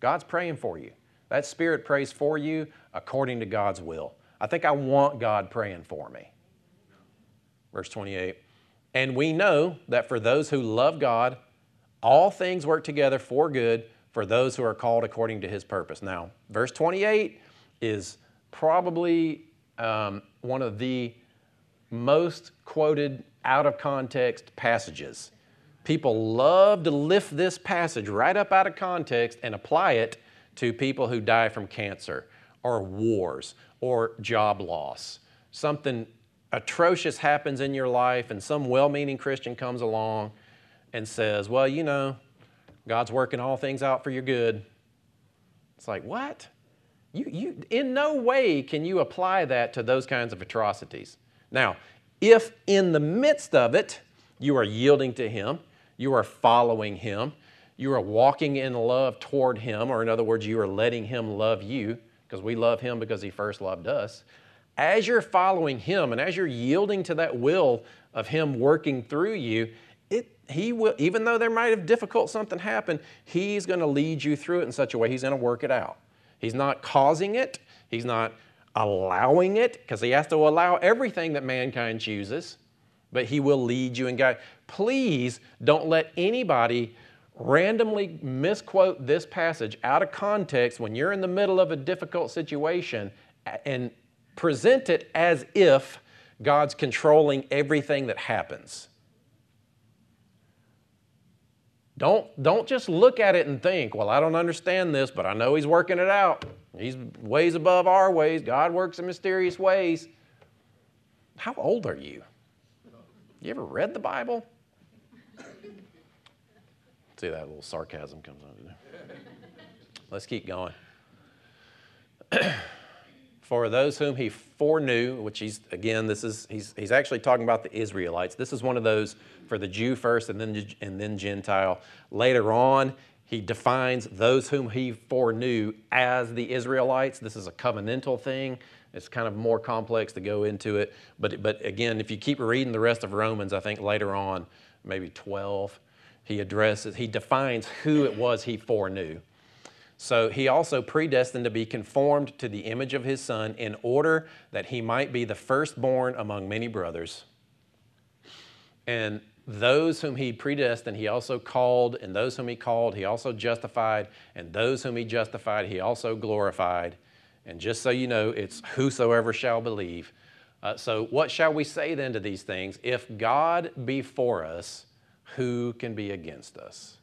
God's praying for you. That Spirit prays for you according to God's will. I think I want God praying for me. Verse 28 and we know that for those who love God, all things work together for good for those who are called according to his purpose. Now, verse 28 is probably um, one of the most quoted out of context passages. People love to lift this passage right up out of context and apply it to people who die from cancer or wars or job loss, something atrocious happens in your life and some well meaning Christian comes along and says, Well, you know, God's working all things out for your good. It's like, what? You, you, in no way can you apply that to those kinds of atrocities. Now, if in the midst of it you are yielding to Him, you are following Him, you are walking in love toward Him, or in other words, you are letting Him love you, because we love Him because He first loved us, as you're following Him and as you're yielding to that will of Him working through you, it, he will, even though there might have difficult something happen, He's going to lead you through it in such a way He's going to work it out. He's not causing it, He's not allowing it, because He has to allow everything that mankind chooses, but He will lead you and guide. Please don't let anybody randomly misquote this passage out of context when you're in the middle of a difficult situation and present it as if God's controlling everything that happens. Don't, don't just look at it and think, well, I don't understand this, but I know He's working it out. He's ways above our ways. God works in mysterious ways. How old are you? You ever read the Bible? See that little sarcasm comes out of there. Let's keep going. For those whom he foreknew, which he's, again, this is, he's, he's actually talking about the Israelites. This is one of those for the Jew first and then, and then Gentile. Later on, he defines those whom he foreknew as the Israelites. This is a covenantal thing. It's kind of more complex to go into it. But, but again, if you keep reading the rest of Romans, I think later on, maybe 12, he addresses, he defines who it was he foreknew. So he also predestined to be conformed to the image of his Son in order that he might be the firstborn among many brothers. And those whom he predestined, he also called, and those whom he called, he also justified, and those whom he justified, he also glorified. And just so you know, it's whosoever shall believe. Uh, so, what shall we say then to these things? If God be for us, who can be against us?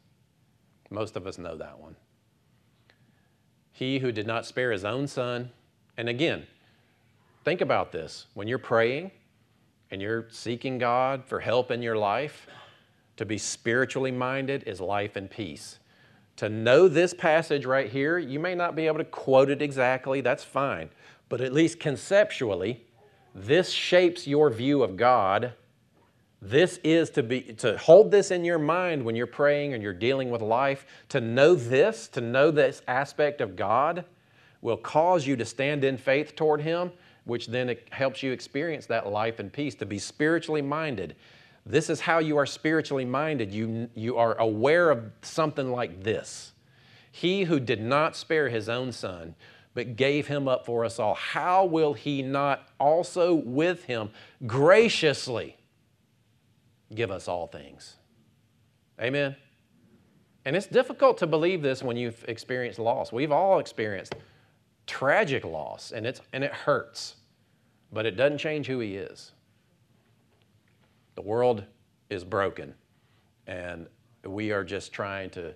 Most of us know that one. He who did not spare his own son. And again, think about this. When you're praying and you're seeking God for help in your life, to be spiritually minded is life and peace. To know this passage right here, you may not be able to quote it exactly, that's fine. But at least conceptually, this shapes your view of God. This is to be to hold this in your mind when you're praying and you're dealing with life. To know this, to know this aspect of God, will cause you to stand in faith toward Him, which then helps you experience that life and peace. To be spiritually minded, this is how you are spiritually minded. You you are aware of something like this. He who did not spare His own Son but gave him up for us all, how will he not also with him graciously give us all things? Amen. And it's difficult to believe this when you've experienced loss. We've all experienced tragic loss, and, it's, and it hurts, but it doesn't change who he is. The world is broken, and we are just trying to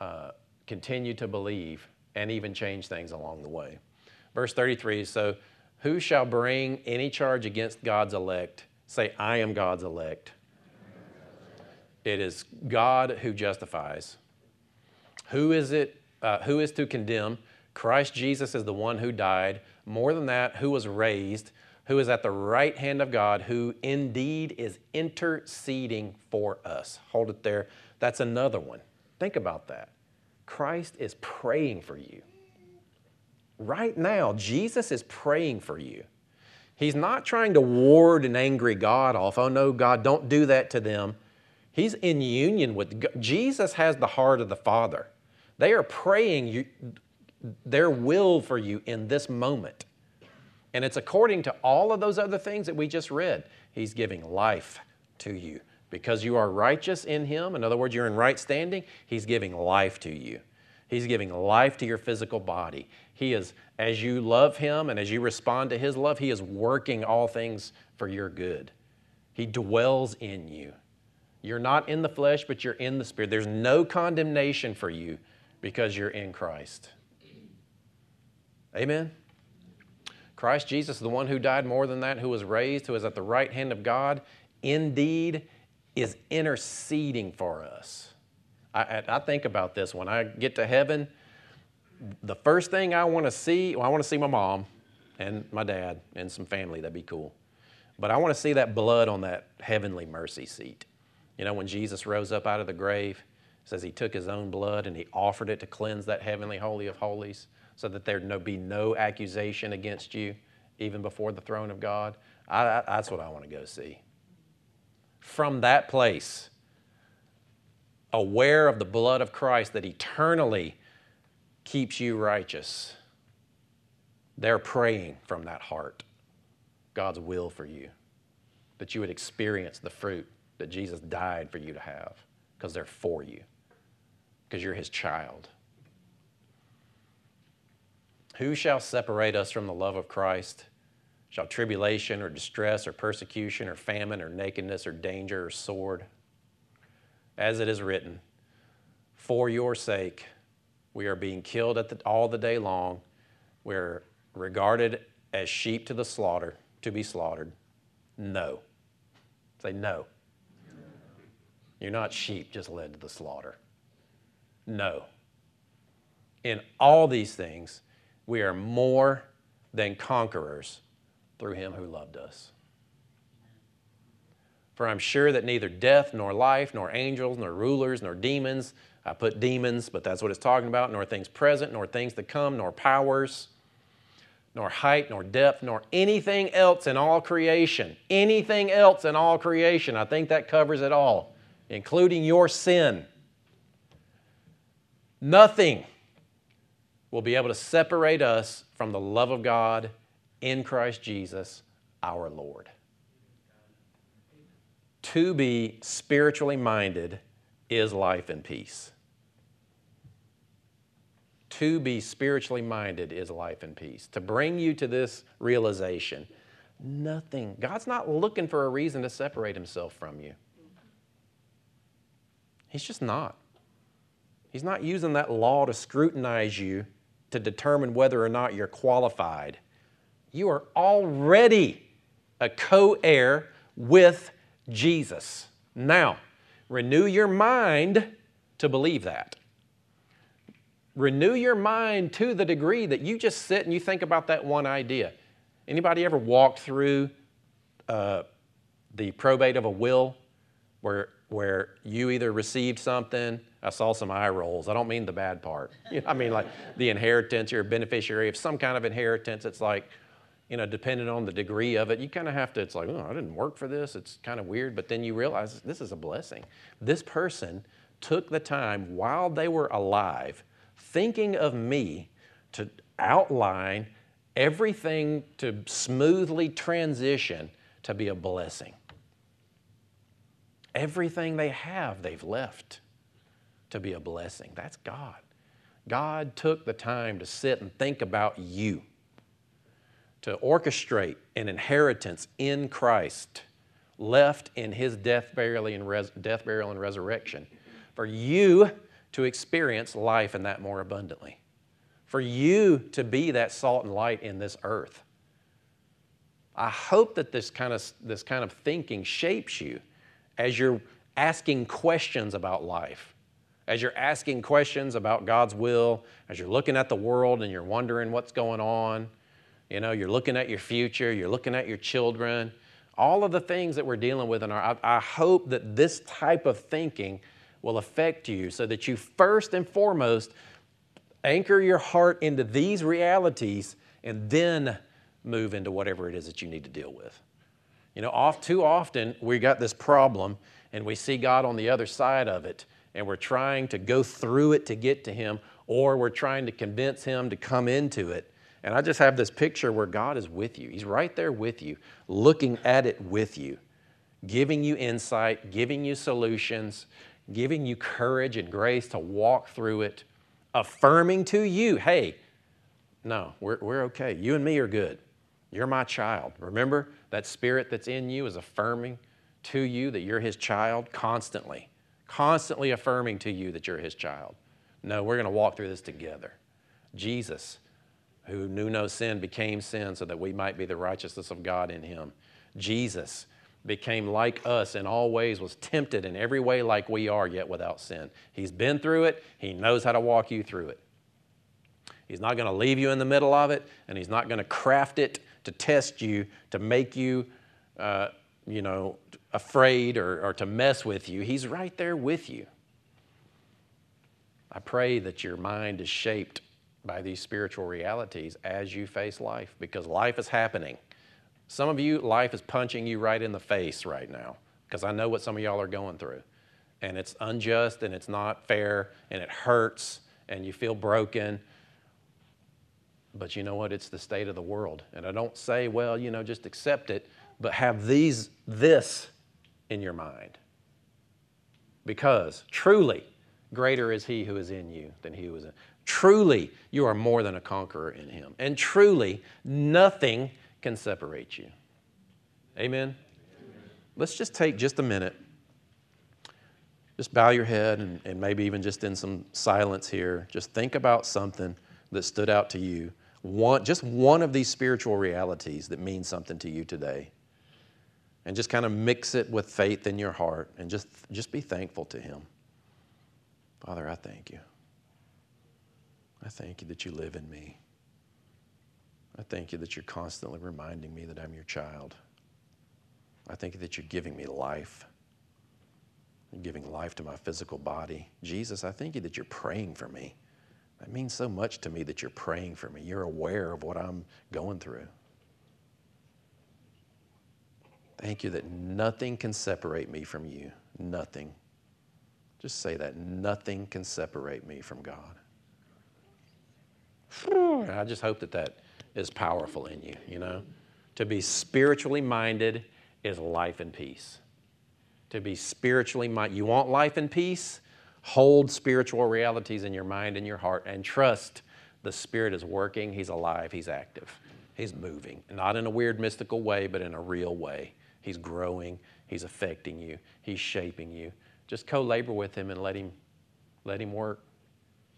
uh, continue to believe and even change things along the way. Verse 33 So, who shall bring any charge against God's elect? Say, I am God's elect. It is God who justifies. Who is it? Uh, who is to condemn? Christ Jesus is the one who died. More than that, who was raised, who is at the right hand of God, who indeed is interceding for us. Hold it there. That's another one. Think about that. Christ is praying for you. Right now, Jesus is praying for you. He's not trying to ward an angry God off. Oh, no, God, don't do that to them. He's in union with God. Jesus has the heart of the Father. They are praying you, their will for you in this moment. And it's according to all of those other things that we just read. He's giving life to you. Because you are righteous in Him, in other words, you're in right standing, He's giving life to you. He's giving life to your physical body. He is, as you love Him and as you respond to His love, He is working all things for your good. He dwells in you. You're not in the flesh, but you're in the Spirit. There's no condemnation for you because you're in Christ. Amen? Christ Jesus, the one who died more than that, who was raised, who is at the right hand of God, indeed is interceding for us. I, I, think about this when I get to heaven. The first thing I want to see, well, I want to see my mom and my dad and some family. That'd be cool. But I want to see that blood on that heavenly mercy seat. You know, when Jesus rose up out of the grave, says he took his own blood and he offered it to cleanse that heavenly holy of holies so that there'd no, be no accusation against you even before the throne of God. I, I, that's what I want to go see from that place, aware of the blood of Christ that eternally keeps you righteous. They're praying from that heart God's will for you, that you would experience the fruit that Jesus died for you to have because they're for you, because you're his child. Who shall separate us from the love of Christ? Shall tribulation or distress or persecution or famine or nakedness or danger or sword? As it is written, For your sake we are being killed the, all the day long. We're regarded as sheep to the slaughter, to be slaughtered. No. Say no. You're not sheep just led to the slaughter. No. In all these things, we are more than conquerors through him who loved us. For I'm sure that neither death, nor life, nor angels, nor rulers, nor demons, I put demons, but that's what it's talking about, nor things present, nor things to come, nor powers, nor height, nor depth, nor anything else in all creation. Anything else in all creation. I think that covers it all, including your sin. Nothing will be able to separate us from the love of God in Christ Jesus our Lord. To be spiritually minded is life and peace. To be spiritually minded is life and peace. To bring you to this realization, nothing, God's not looking for a reason to separate himself from you. He's just not. He's not using that law to scrutinize you to determine whether or not you're qualified you are already a co heir with Jesus. Now, renew your mind to believe that. Renew your mind to the degree that you just sit and you think about that one idea. Anybody ever walked through uh, the probate of a will where, where you either received something, I saw some eye rolls. I don't mean the bad part. I mean like the inheritance, you're a beneficiary of some kind of inheritance. It's like, you know, depending on the degree of it, you kind of have to, it's like, oh, I didn't work for this. It's kind of weird. But then you realize this is a blessing. This person took the time while they were alive, thinking of me, to outline everything to smoothly transition to be a blessing. Everything they have, they've left to be a blessing. That's God. God took the time to sit and think about you, to orchestrate an inheritance in Christ, left in His death, burial, and res- death, burial, and resurrection, for you to experience life and that more abundantly, for you to be that salt and light in this earth. I hope that this kind of, this kind of thinking shapes you as you're asking questions about life, as you're asking questions about God's will, as you're looking at the world and you're wondering what's going on. You know, you're looking at your future, you're looking at your children, all of the things that we're dealing with in our I, I hope that this type of thinking will affect you so that you first and foremost anchor your heart into these realities and then move into whatever it is that you need to deal with. You know, off, too often we got this problem and we see God on the other side of it and we're trying to go through it to get to Him or we're trying to convince Him to come into it. And I just have this picture where God is with you. He's right there with you, looking at it with you, giving you insight, giving you solutions, giving you courage and grace to walk through it, affirming to you, hey, no, we're, we're okay. You and me are good. You're my child. Remember, that spirit that's in you is affirming to you that you're his child constantly, constantly affirming to you that you're his child. No, we're going to walk through this together. Jesus, who knew no sin, became sin so that we might be the righteousness of God in him. Jesus became like us in all ways, was tempted in every way like we are, yet without sin. He's been through it, he knows how to walk you through it. He's not going to leave you in the middle of it, and he's not going to craft it to test you, to make you, uh, you know, afraid or, or to mess with you. He's right there with you. I pray that your mind is shaped by these spiritual realities as you face life because life is happening. Some of you, life is punching you right in the face right now because I know what some of y'all are going through. And it's unjust and it's not fair and it hurts and you feel broken but you know what? It's the state of the world. And I don't say, well, you know, just accept it, but have these, this in your mind. Because truly, greater is he who is in you than he who is in. Truly, you are more than a conqueror in him. And truly, nothing can separate you. Amen? Amen. Let's just take just a minute. Just bow your head and, and maybe even just in some silence here, just think about something that stood out to you one, just one of these spiritual realities that means something to you today. And just kind of mix it with faith in your heart and just, just be thankful to Him. Father, I thank you. I thank you that you live in me. I thank you that you're constantly reminding me that I'm your child. I thank you that you're giving me life. You're giving life to my physical body. Jesus, I thank you that you're praying for me. That means so much to me that you're praying for me. You're aware of what I'm going through. Thank you that nothing can separate me from you. Nothing. Just say that. Nothing can separate me from God. I just hope that that is powerful in you, you know? To be spiritually minded is life and peace. To be spiritually minded. You want life and peace? Hold spiritual realities in your mind and your heart and trust the Spirit is working, He's alive, He's active, He's moving. Not in a weird mystical way, but in a real way. He's growing, He's affecting you, He's shaping you. Just co labor with Him and let Him, let him work.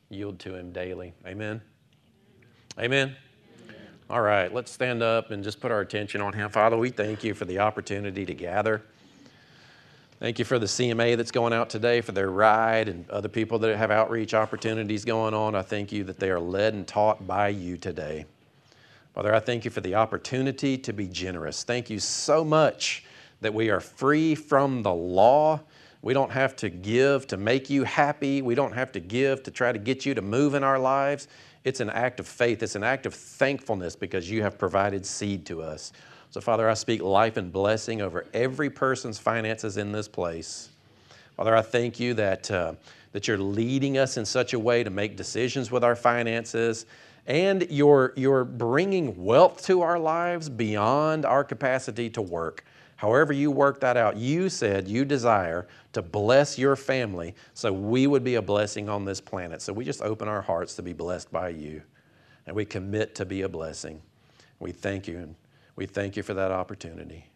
Yield to Him daily. Amen. Amen. All right, let's stand up and just put our attention on Him. Father, we thank you for the opportunity to gather. Thank you for the CMA that's going out today, for their ride, and other people that have outreach opportunities going on. I thank you that they are led and taught by you today. Father, I thank you for the opportunity to be generous. Thank you so much that we are free from the law. We don't have to give to make you happy. We don't have to give to try to get you to move in our lives. It's an act of faith, it's an act of thankfulness because you have provided seed to us. So, Father, I speak life and blessing over every person's finances in this place. Father, I thank you that, uh, that you're leading us in such a way to make decisions with our finances and you're, you're bringing wealth to our lives beyond our capacity to work. However, you work that out, you said you desire to bless your family so we would be a blessing on this planet. So we just open our hearts to be blessed by you and we commit to be a blessing. We thank you and we thank you for that opportunity.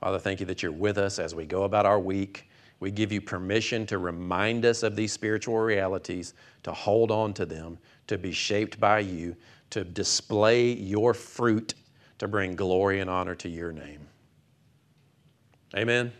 Father, thank you that you're with us as we go about our week. We give you permission to remind us of these spiritual realities, to hold on to them, to be shaped by you, to display your fruit to bring glory and honor to your name. Amen.